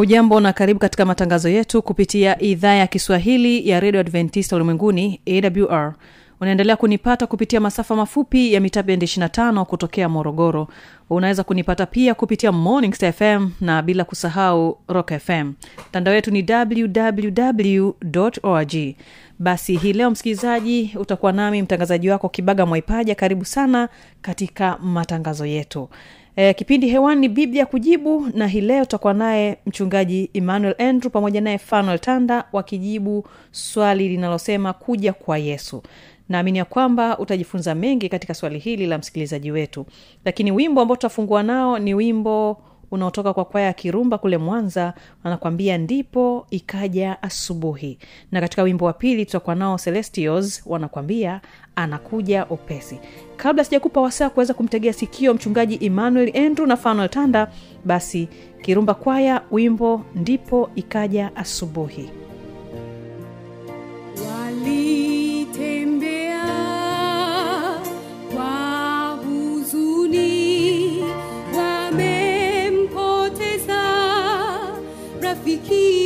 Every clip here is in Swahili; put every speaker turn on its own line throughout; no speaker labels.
hujambo na karibu katika matangazo yetu kupitia idhaa ya kiswahili ya redio adventista ulimwenguni awr unaendelea kunipata kupitia masafa mafupi ya mita bendi 25 kutokea morogoro. Unaweza kunipata pia kupitia morning Star fm na bila kusahau rock fm mtandao wetu ni www org basi hii leo msikilizaji utakuwa nami mtangazaji wako kibaga mwaipaja. Karibu sana katika matangazo yetu e, kipindi hewani ni biblia kujibu na hii leo tutakuwa naye mchungaji emmanuel andrew pamoja naye fanuel tanda wakijibu swali linalosema kuja kwa yesu. Naamini ya kwamba utajifunza mengi katika swali hili la msikilizaji wetu. Lakini wimbo ambao tutafungua nao ni wimbo unaotoka kwa kwaya ya kirumba kule mwanza wanakwambia ndipo ikaja asubuhi. Na katika wimbo wa pili tutakuwa nao celestios wanakwambia anakuja upesi. Kabla sijakupa wasaa kuweza kumtegea sikio mchungaji emmanuel andrew na fanuel tanda basi kirumba kwaya wimbo ndipo ikaja asubuhi
rafiki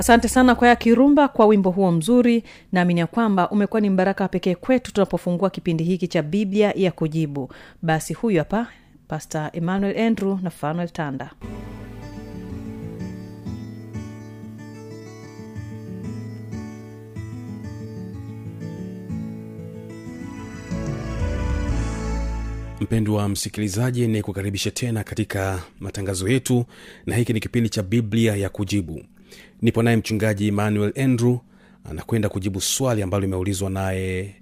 asante sana kwaya kirumba kwa wimbo huo mzuri. Naamini ya kwamba umekuwa ni mbaraka pekee kwetu tunapofungua kipindi hiki cha biblia ya kujibu. Basi huyu hapa pastor emmanuel andrew na fanuel tanda.
Mpendwa msikilizaji ni kukaribisha tena katika matangazo yetu na hiki ni kipindi cha biblia ya kujibu nipo naye mchungaji emmanuel andrew anakwenda kujibu swali ambalo limeulizwa naye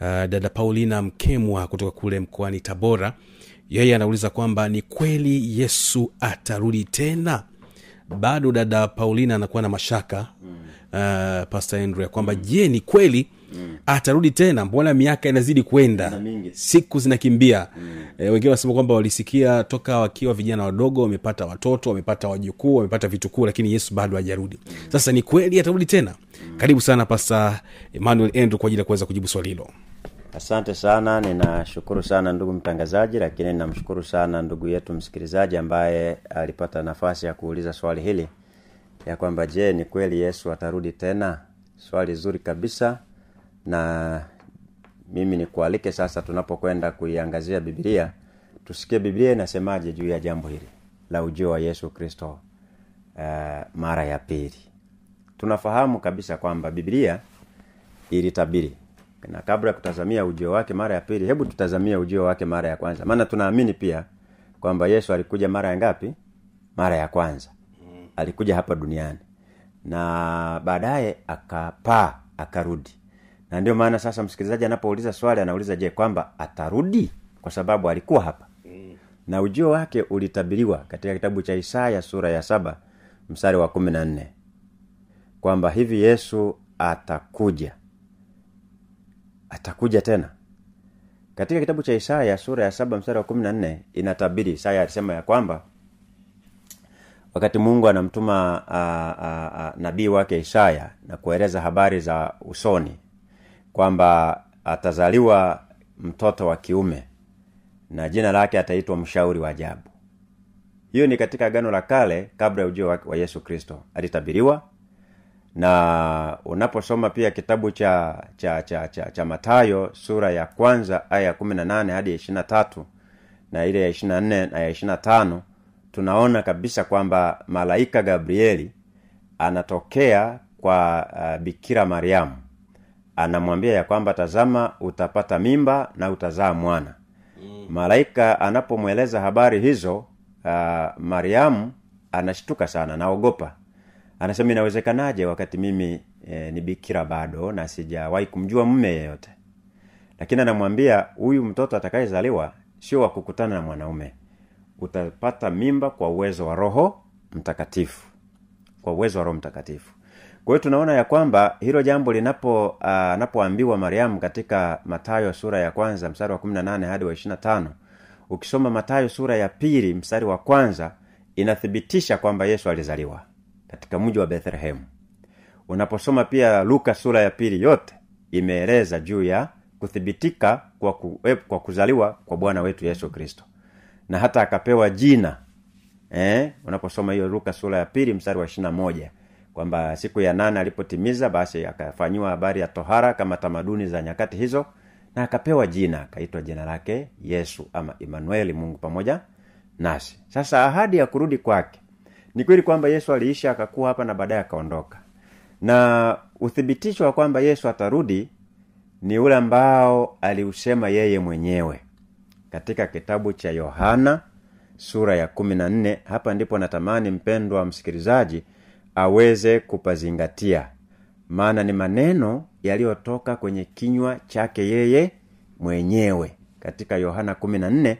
uh, dada paulina mkemwa kutoka kule mkoani tabora. Yeye anauliza kwamba ni kweli yesu atarudi tena? Bado dada paulina anakuwa na mashaka uh, pastor andrew ya kwamba je ni kweli atarudi tena mbona miaka inazidi kwenda siku zinakimbia. Mm. e, wengine wanasema kwamba walisikia toka wakiwa vijana wadogo wamepata watoto wamepata wajukuu wamepata vitukuu lakini yesu bado hajarudi. Mm. sasa ni kweli atarudi tena? Mm. karibu sana pasa emmanuel andrew kwa ajili ya kuweza kujibu swali hilo.
Asante sana ninashukuru sana ndugu mtangazaji lakini namshukuru sana ndugu yetu msikilizaji ambaye alipata nafasi ya kuuliza swali hili ya kwamba je ni kweli yesu atarudi tena? Swali zuri kabisa na mimi nikualike sasa tunapokwenda kuiangazia bibilia tusikie bibilia inasemaje juu ya jambo hili la ujio wa yesu kristo uh, mara ya pili. Tunafahamu kabisa kwamba bibilia ilitabiri. Na kabla ya kutazamia ujio wake mara ya pili hebu tutazamia ujio wake mara ya kwanza. Maana tunaamini pia kwamba yesu alikuja mara ya ngapi? Mara ya kwanza. Alikuja hapa duniani. Na baadaye akapaa akarudi na ndio maana sasa msikilizaji anapouliza swali anauliza je kwamba atarudi? Kwa sababu alikuwa hapa. Na ujio wake ulitabiriwa katika kitabu cha isaya sura ya saba mstari wa kumi na nne kwamba hivi yesu atakuja. Atakuja tena. Katika kitabu cha isaya sura ya saba mstari wa kumi na nne inatabiri isaya alisema ya kwamba wakati mungu anamtuma nabii wake isaya na kueleza habari za usoni kwamba atazaliwa mtoto wa kiume na jina lake ataitwa mshauri wa ajabu. Hiyo ni katika agano la kale kabla ya ujio wa, yesu kristo. Alitabiriwa na unaposoma pia kitabu cha cha cha cha, cha matayo sura ya kwanza aya ya kumi na nane hadi ya ishiri na tatu na ile ya ishiri na nne na ya ishiri na tano tunaona kabisa kwamba malaika gabrieli anatokea kwa uh, bikira mariamu anamwambia ya kwamba tazama utapata mimba na utazaa mwana. Mm. malaika anapomweleza habari hizo uh, mariamu anashtuka sana naogopa. Anasema inawezekanaje wakati mimi e, ni bikira bado na sijawahi kumjua mme yeyote? Lakini anamwambia huyu mtoto atakayezaliwa sio wa kukutana na mwanaume. Utapata mimba kwa uwezo wa roho mtakatifu. Kwa uwezo wa roho mtakatifu kwa hiyo tunaona ya kwamba hilo jambo linapo uh, mariamu katika matayo sura ya kwanza mstari wa 18 hadi wa 25 ukisoma matayo sura ya pili mstari wa kwanza inathibitisha kwamba yesu alizaliwa katika mji wa bethlehemu. Unaposoma pia luka sura ya pili yote imeeleza juu ya kuthibitika kwa, ku, eh, kwa kuzaliwa kwa bwana wetu yesu kristo. Na hata akapewa jina eh, unaposoma hiyo luka sura ya pili mstari wa ishirina moja kwamba siku ya nane alipotimiza basi akafanyiwa habari ya tohara kama tamaduni za nyakati hizo na akapewa jina akaitwa jina lake yesu ama emanueli mungu pamoja nasi. Sasa ahadi ya kurudi kwake ni kweli kwamba yesu aliisha akakuwa hapa na baadaye akaondoka. Na uthibitisho wa kwamba yesu atarudi ni ule ambao aliusema yeye mwenyewe katika kitabu cha yohana sura ya kumi na nne. Hapa ndipo natamani mpendwa msikilizaji aweze kupazingatia. Maana ni maneno yaliyotoka kwenye kinywa chake yeye mwenyewe. Katika yohana kumi na nne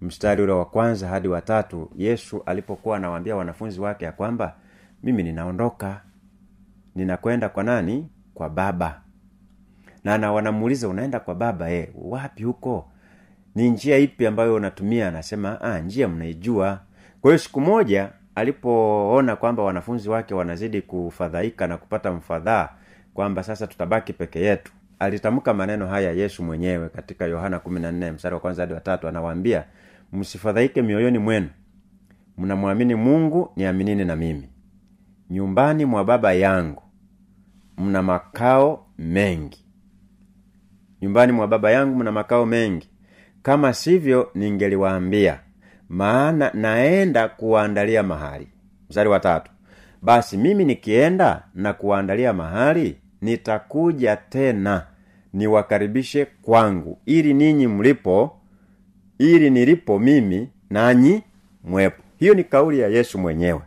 mstari ule wa kwanza hadi watatu yesu alipokuwa anawaambia wanafunzi wake ya kwamba mimi ninaondoka. Ninakwenda kwa nani? Kwa baba. Na na wanamuuliza unaenda kwa baba e, wapi huko? Ni njia ipi ambayo unatumia? Anasema ah, njia mnaijua. Kwa hiyo siku moja alipoona kwamba wanafunzi wake wanazidi kufadhaika na kupata mfadhaa kwamba sasa tutabaki peke yetu alitamka maneno haya yesu mwenyewe katika yohana 14 mstari wa kwanza hadi watatu anawaambia msifadhaike mioyoni mwenu. Mnamwamini mungu niaminini na mimi. Nyumbani mwa baba yangu mna makao mengi. Nyumbani mwa baba yangu mna makao mengi. Kama sivyo ningeliwaambia maana naenda kuwaandalia mahali. Mstari wa tatu. Basi mimi nikienda na kuwaandalia mahali nitakuja tena niwakaribishe kwangu ili ninyi mlipo ili nilipo mimi nanyi mwepo. Hiyo ni kauli ya yesu mwenyewe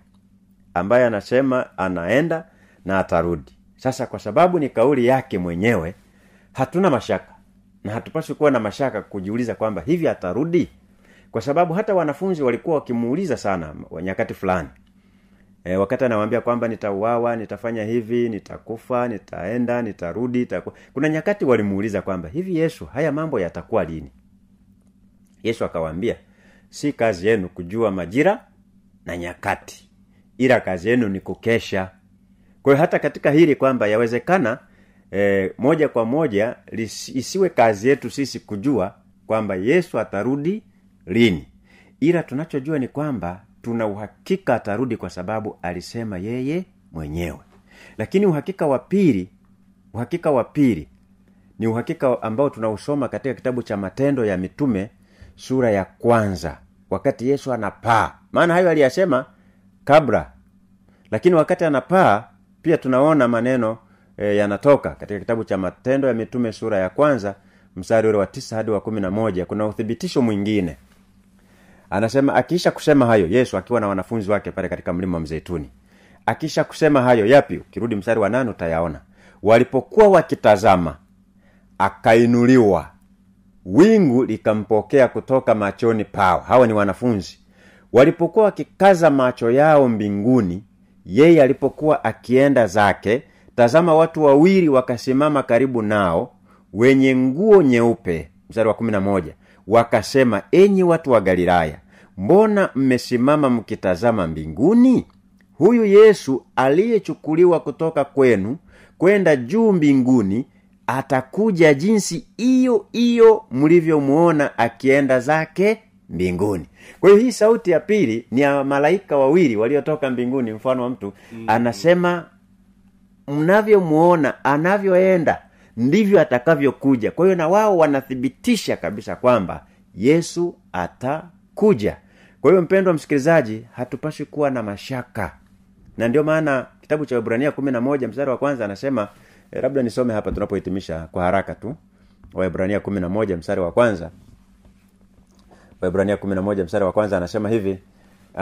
ambaye anasema anaenda na atarudi. Sasa kwa sababu ni kauli yake mwenyewe hatuna mashaka. Na hatupaswi kuwa na mashaka kujiuliza kwamba hivi atarudi kwa sababu hata wanafunzi walikuwa wakimuuliza sana nyakati fulani. E, wakati anawaambia kwamba nitauawa nitafanya hivi nitakufa nitaenda nitarudi nitaku... kuna nyakati walimuuliza kwamba hivi yesu haya mambo yatakuwa lini? Yesu akawaambia si kazi yenu kujua majira na nyakati ila kazi yenu ni kukesha. Kwa hata katika hili kwamba yawezekana e, moja kwa moja lis, isiwe kazi yetu sisi kujua kwamba yesu atarudi lini. Ila tunachojua ni kwamba tuna uhakika atarudi kwa sababu alisema yeye mwenyewe. Lakini uhakika wa pili uhakika wa pili ni uhakika ambao tunausoma katika kitabu cha matendo ya mitume sura ya kwanza wakati yesu anapaa. Maana hayo aliyasema kabla. Lakini wakati anapaa pia tunaona maneno e, yanatoka katika kitabu cha matendo ya mitume sura ya kwanza mstari ule wa tisa hadi wa kumi na moja. Kuna uthibitisho mwingine anasema akiisha kusema hayo yesu akiwa na wanafunzi wake pale katika mlima wa mzeituni. Akiisha kusema hayo yapi? Ukirudi mstari wa nane utayaona. Walipokuwa wakitazama akainuliwa. Wingu likampokea kutoka machoni pao. Hawa ni wanafunzi. Walipokuwa wakikaza macho yao mbinguni yeye alipokuwa akienda zake tazama watu wawili wakasimama karibu nao wenye nguo nyeupe. Mstari wa wakasema enyi watu wa galilaya mbona mmesimama mkitazama mbinguni? Huyu yesu aliyechukuliwa kutoka kwenu kwenda juu mbinguni atakuja jinsi hiyo hiyo mlivyomuona akienda zake mbinguni. Kwa hiyo hii sauti ya pili ni ya malaika wawili waliotoka mbinguni mfano wa mtu mm. anasema mnavyomwona anavyoenda ndivyo atakavyokuja. Kwa hiyo na wao wanathibitisha kabisa kwamba yesu atakuja kwa hiyo mpendwa msikilizaji hatupashi kuwa na mashaka. Na ndio maana kitabu cha ibrania kumi na moja mstari wa kwanza anasema eh, labda nisome hapa tunapohitimisha kwa haraka tu. Waibrania kumi na moja mstari wa kwanza. Waibrania kumi na moja mstari wa kwanza anasema hivi uh,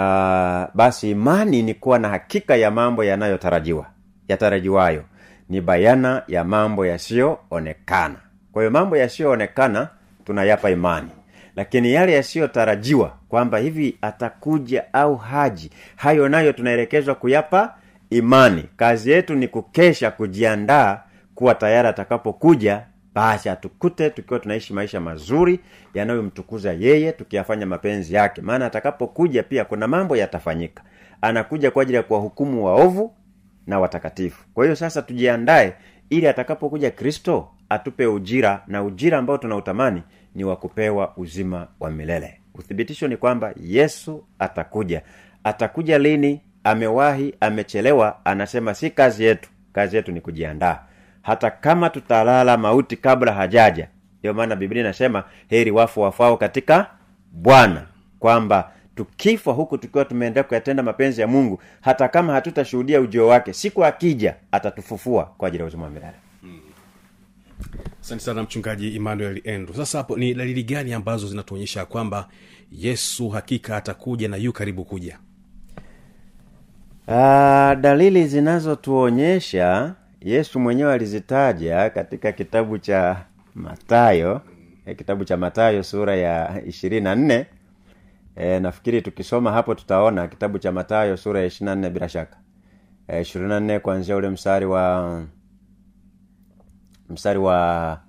basi imani ni kuwa na hakika ya mambo yanayotarajiwa yatarajiwayo. Ni bayana ya mambo yasiyoonekana. Kwa hiyo mambo yasiyoonekana tunayapa imani lakini yale yasiyotarajiwa kwamba hivi atakuja au haji hayo nayo tunaelekezwa kuyapa imani. Kazi yetu ni kukesha kujiandaa kuwa tayari atakapokuja basi atukute tukiwa tunaishi maisha mazuri yanayomtukuza yeye tukiyafanya mapenzi yake. Maana atakapokuja pia kuna mambo yatafanyika. Anakuja kwa ajili ya kuwahukumu waovu na watakatifu. Kwa hiyo sasa tujiandae ili atakapokuja kristo atupe ujira na ujira ambao tunautamani ni wa kupewa uzima wa milele. Uthibitisho ni kwamba yesu atakuja. Atakuja lini? Amewahi amechelewa anasema si kazi yetu. Kazi yetu ni kujiandaa. Hata kama tutalala mauti kabla hajaja. Ndio maana biblia inasema heri wafu wafao katika bwana. Kwamba tukifa huku tukiwa tumeendelea kuyatenda mapenzi ya mungu hata kama hatutashuhudia ujio wake siku akija atatufufua kwa ajili ya uzima wa milele
asante sana mchungaji emmanuel andrew. Sasa hapo ni dalili gani ambazo zinatuonyesha kwamba yesu hakika atakuja na yu karibu kuja?
Uh, dalili zinazotuonyesha yesu mwenyewe alizitaja katika kitabu cha matayo eh, kitabu cha matayo sura ya ishirini na nne. E, nafikiri tukisoma hapo tutaona kitabu cha matayo sura ya ishiri na nne bila shaka. Ishirini na nne kuanzia ule mstari wa mstari wa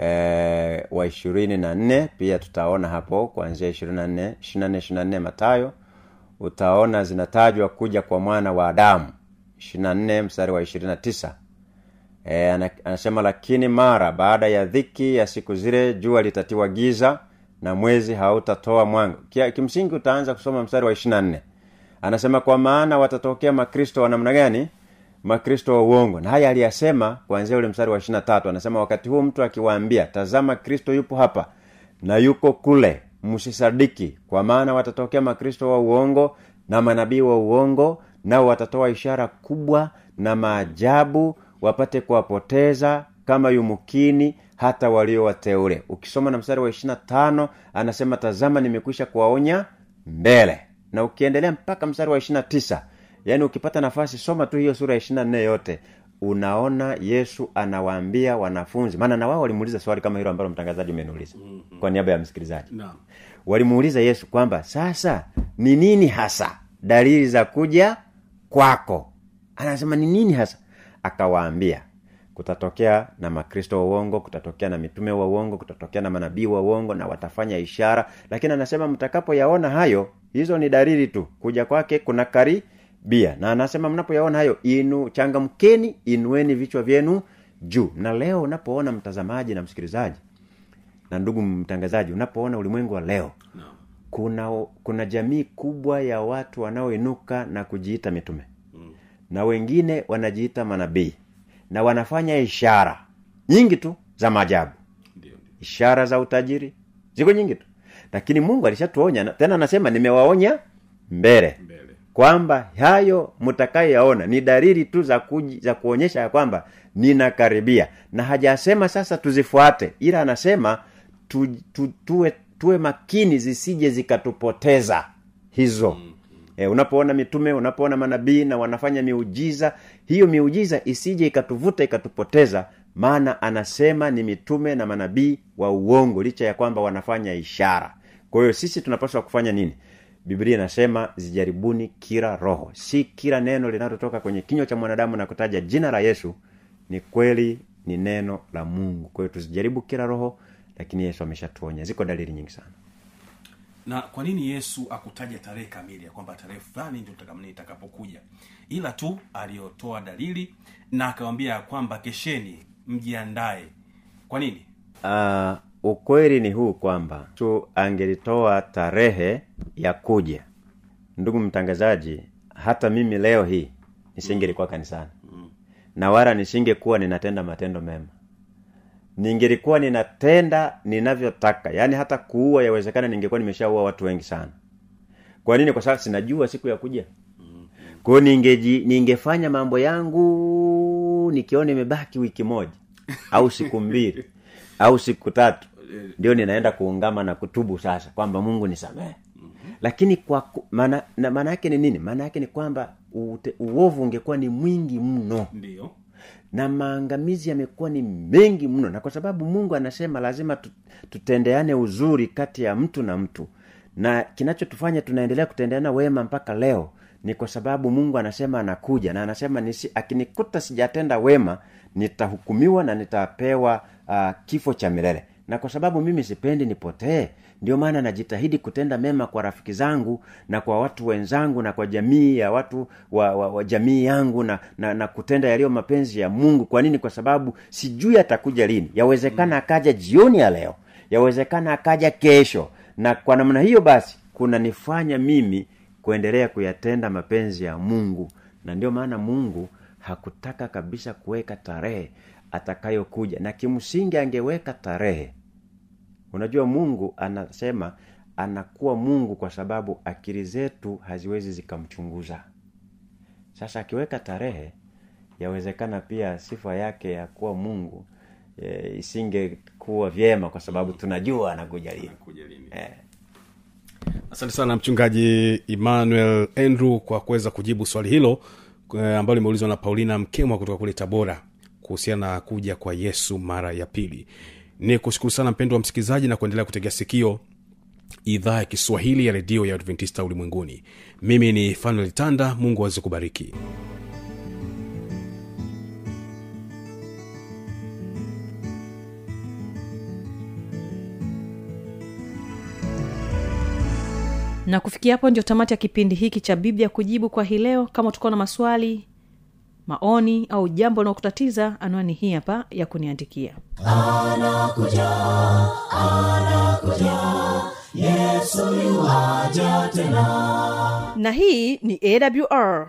e, wa ishirini na nne pia tutaona hapo kuanzia ishirini na nne matayo utaona zinatajwa kuja kwa mwana wa adamu. Ishiri na nne mstari wa ishirini na tisa. E, anasema lakini mara baada ya dhiki ya siku zile jua litatiwa giza na mwezi hautatoa mwanga. Kimsingi utaanza kusoma mstari wa ishirina nne. Anasema kwa maana watatokea makristo wa namna gani makristo wa uongo. Na haya aliyasema kuanzia ule mstari wa ishirina tatu anasema wakati huu mtu akiwaambia tazama kristo yupo hapa na yuko kule msisadiki kwa maana watatokea makristo wa uongo na manabii wa uongo nao watatoa ishara kubwa na maajabu wapate kuwapoteza kama yumukini hata walio wateule. Ukisoma na mstari wa ishirina tano anasema tazama nimekwisha kuwaonya mbele. Na ukiendelea mpaka mstari wa ishirina tisa yaani ukipata nafasi soma tu hiyo sura ya ishirina nne yote. Unaona yesu anawaambia wanafunzi. Maana na wao walimuuliza swali kama hilo ambalo mtangazaji umeniuliza mm-hmm. kwa niaba ya msikilizaji.
No.
walimuuliza yesu kwamba sasa ni nini hasa dalili za kuja kwako? Anasema ni nini hasa? Akawaambia kutatokea na makristo wa uongo kutatokea na mitume wa uongo kutatokea na manabii wa uongo na watafanya ishara. Lakini anasema mtakapoyaona hayo hizo ni dalili tu. Kuja kwake kuna karibia na anasema mnapoyaona hayo inu changamkeni inueni vichwa vyenu juu. Na leo unapoona mtazamaji na msikilizaji na ndugu mtangazaji unapoona ulimwengu wa leo kuna kuna jamii kubwa ya watu wanaoinuka na kujiita mitume. Mm. na wengine wanajiita manabii. Na wanafanya ishara nyingi tu za maajabu. Ishara za utajiri ziko nyingi tu. Lakini mungu alishatuonya na- tena anasema nimewaonya mbele kwamba hayo mtakayoyaona ni dalili tu za, kuji, za kuonyesha ya kwamba ninakaribia. Na hajasema sasa tuzifuate ila anasema tu, tu, tuwe, tuwe makini zisije zikatupoteza hizo. E, unapoona mitume unapoona manabii na wanafanya miujiza hiyo miujiza isije ikatuvuta ikatupoteza maana anasema ni mitume na manabii wa uongo licha ya kwamba wanafanya ishara. Kwa hiyo sisi tunapaswa kufanya nini biblia inasema zijaribuni kila roho. Si kila neno linalotoka kwenye kinywa cha mwanadamu na kutaja jina la yesu ni kweli ni neno la mungu. Kwa hiyo tuzijaribu kila roho lakini yesu ameshatuonya. Ziko dalili nyingi sana.
Na kwa nini yesu akutaja tarehe kamili ya kwamba tarehe fulani ndio itakapokuja ila tu aliyotoa dalili na akawambia ya kwamba kesheni mjiandae. Kwa nini?
Uh, ukweli ni huu kwamba mtu angelitoa tarehe ya kuja. Ndugu mtangazaji hata mimi leo hii nisingelikuwa kanisani. Na wala nisingekuwa ninatenda matendo mema. Ningelikuwa ninatenda ninavyotaka. Yaani hata kuua yawezekana ningekuwa nimeshaua watu wengi sana. Kwa nini? Kwa sababu sinajua siku ya kuja. Kwa ningeji ningefanya mambo yangu nikiona imebaki wiki moja. Au siku mbili. Au siku tatu ndio ninaenda kuungama na kutubu sasa kwamba mungu nisamehe. Lakini kwa maana maana yake ni nini? Maana yake ni kwamba ute, uovu ungekuwa ni mwingi mno.
Ndiyo
na maangamizi yamekuwa ni mengi mno. Na kwa sababu mungu anasema lazima tutendeane uzuri kati ya mtu na mtu. Na kinachotufanya tunaendelea kutendeana wema mpaka leo ni kwa sababu mungu anasema anakuja na anasema nisi, akinikuta sijatenda wema nitahukumiwa na nitapewa uh, kifo cha milele na kwa sababu mimi sipendi nipotee ndio maana najitahidi kutenda mema kwa rafiki zangu na kwa watu wenzangu na kwa jamii ya watu wa, wa, wa jamii yangu na, na, na kutenda yaliyo mapenzi ya mungu. Kwa nini? Kwa sababu sijui atakuja lini. Yawezekana akaja jioni ya leo. Yawezekana akaja kesho. Na kwa namna hiyo basi kunanifanya mimi kuendelea kuyatenda mapenzi ya mungu. Na ndio maana mungu hakutaka kabisa kuweka tarehe atakayokuja. Na kimsingi angeweka tarehe unajua mungu anasema anakuwa mungu kwa sababu akili zetu haziwezi zikamchunguza. Sasa akiweka tarehe yawezekana pia sifa yake ya kuwa mungu e, isingekuwa vyema kwa sababu tunajua anakuja lini. Eh.
asante sana mchungaji emmanuel andrew kwa kuweza kujibu swali hilo eh, ambalo limeulizwa na paulina mkemwa kutoka kule tabora kuhusiana na kuja kwa yesu mara ya pili ni kushukuru sana mpendo wa msikilizaji na kuendelea kutegea sikio idhaa ya kiswahili ya redio ya adventista ulimwenguni. Mimi ni fanuel tanda mungu aweze kubariki.
Na kufikia hapo ndio tamati ya kipindi hiki cha biblia kujibu kwa hii leo. Kama tukuwa na maswali maoni au jambo linaokutatiza anwani hii hapa ya kuniandikia.
Anakuja anakuja yesu tena.
Na hii ni awr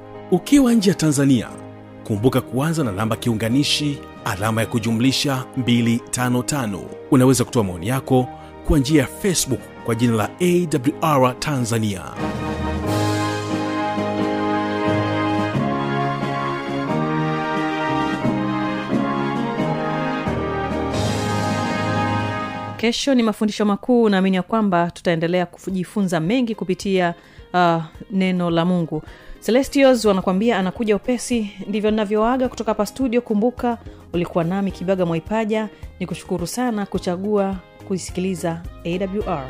ukiwa nje ya tanzania kumbuka kuanza na namba kiunganishi alama ya kujumlisha 255 unaweza kutoa maoni yako kwa njia ya facebook kwa jina la awr tanzania.
Kesho ni mafundisho makuu naamini ya kwamba tutaendelea kujifunza mengi kupitia uh, neno la mungu celestios wanakuambia anakuja upesi ndivyo ninavyoaga kutoka hapa studio. Kumbuka ulikuwa nami kibaga mwaipaja ni kushukuru sana kuchagua kuisikiliza awr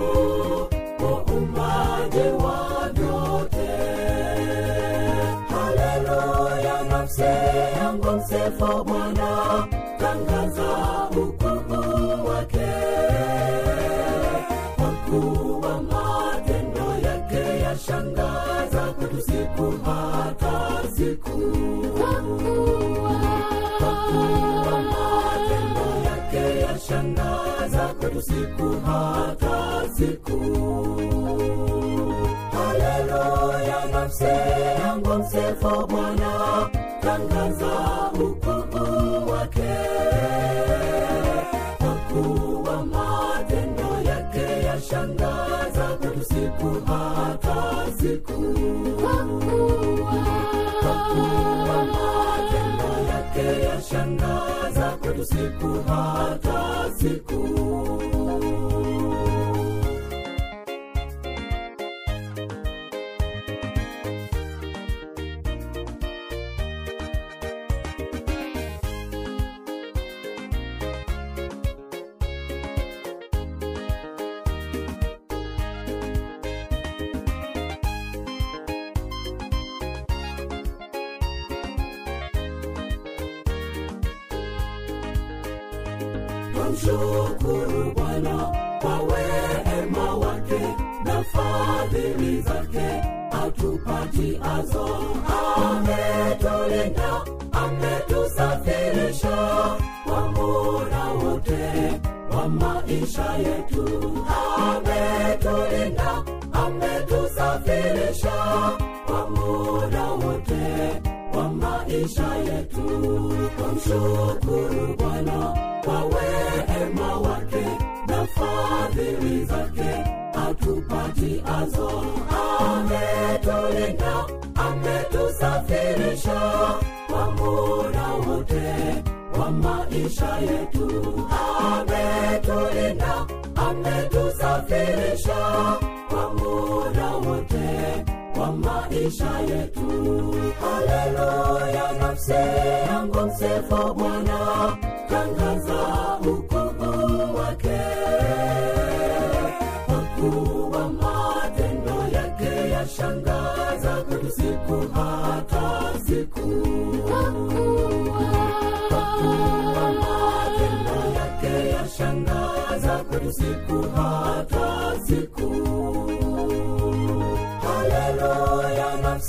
yashangaza kwetu siku hata siku. Haleluya nafse yangu msefo bwana tangaza ukuu wake. Kwa matendo yake yashangaza kwetu siku hata siku. Kwa kwetu siku hata siku Twamshukuru Bwana kwa wema wake na fadhili zake, atupatiazo. Ametulinda, ametusafirisha kwa muda wote wa maisha yetu. Ametulinda, ametusafirisha maisha yetu. Twamshukuru Bwana kwa wema wake na fadhili zake, atupatiazo. Ametulinda, ametusafirisha kwa muda wote wa maisha yetu. Ametulinda, ametusafirisha maisha yetu. Haleluya nafse yangu msefo bwana. Tangaza ukuu wake. Wakuwa matendo yake yashangaza kwetu siku hata siku. Siku hata siku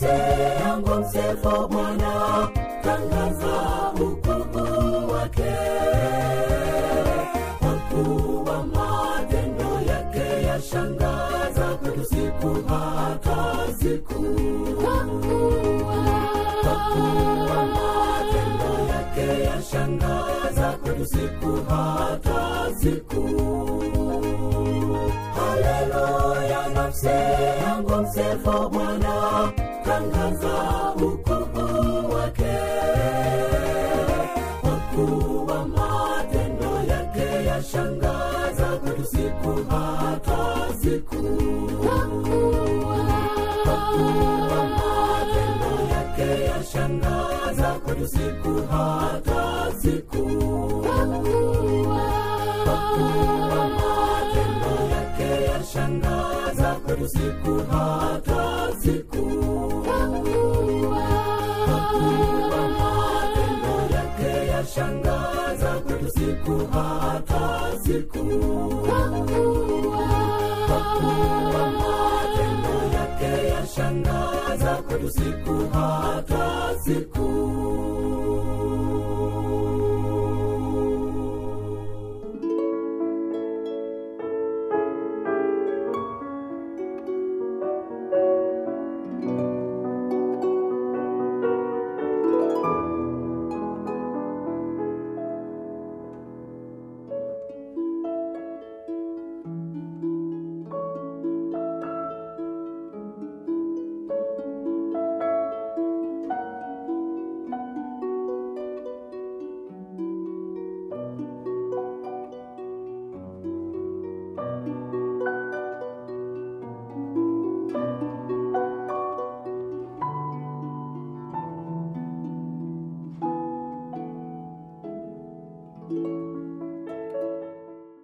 yangu msifu bwana tangaza ukuu wake. Kwa matendo yake yashangaza kwetu siku hata siku. Kwa matendo yake yashangaza kwetu siku hata siku. Haleluya nafsi yangu msifu bwana yashangaza kwetu siku hata siku. Kwa matendo yake yashangaza kwetu siku hata siku. Kwa matendo yake yashangaza kwetu siku hata siku yake yashangaza kwetu siku hata siku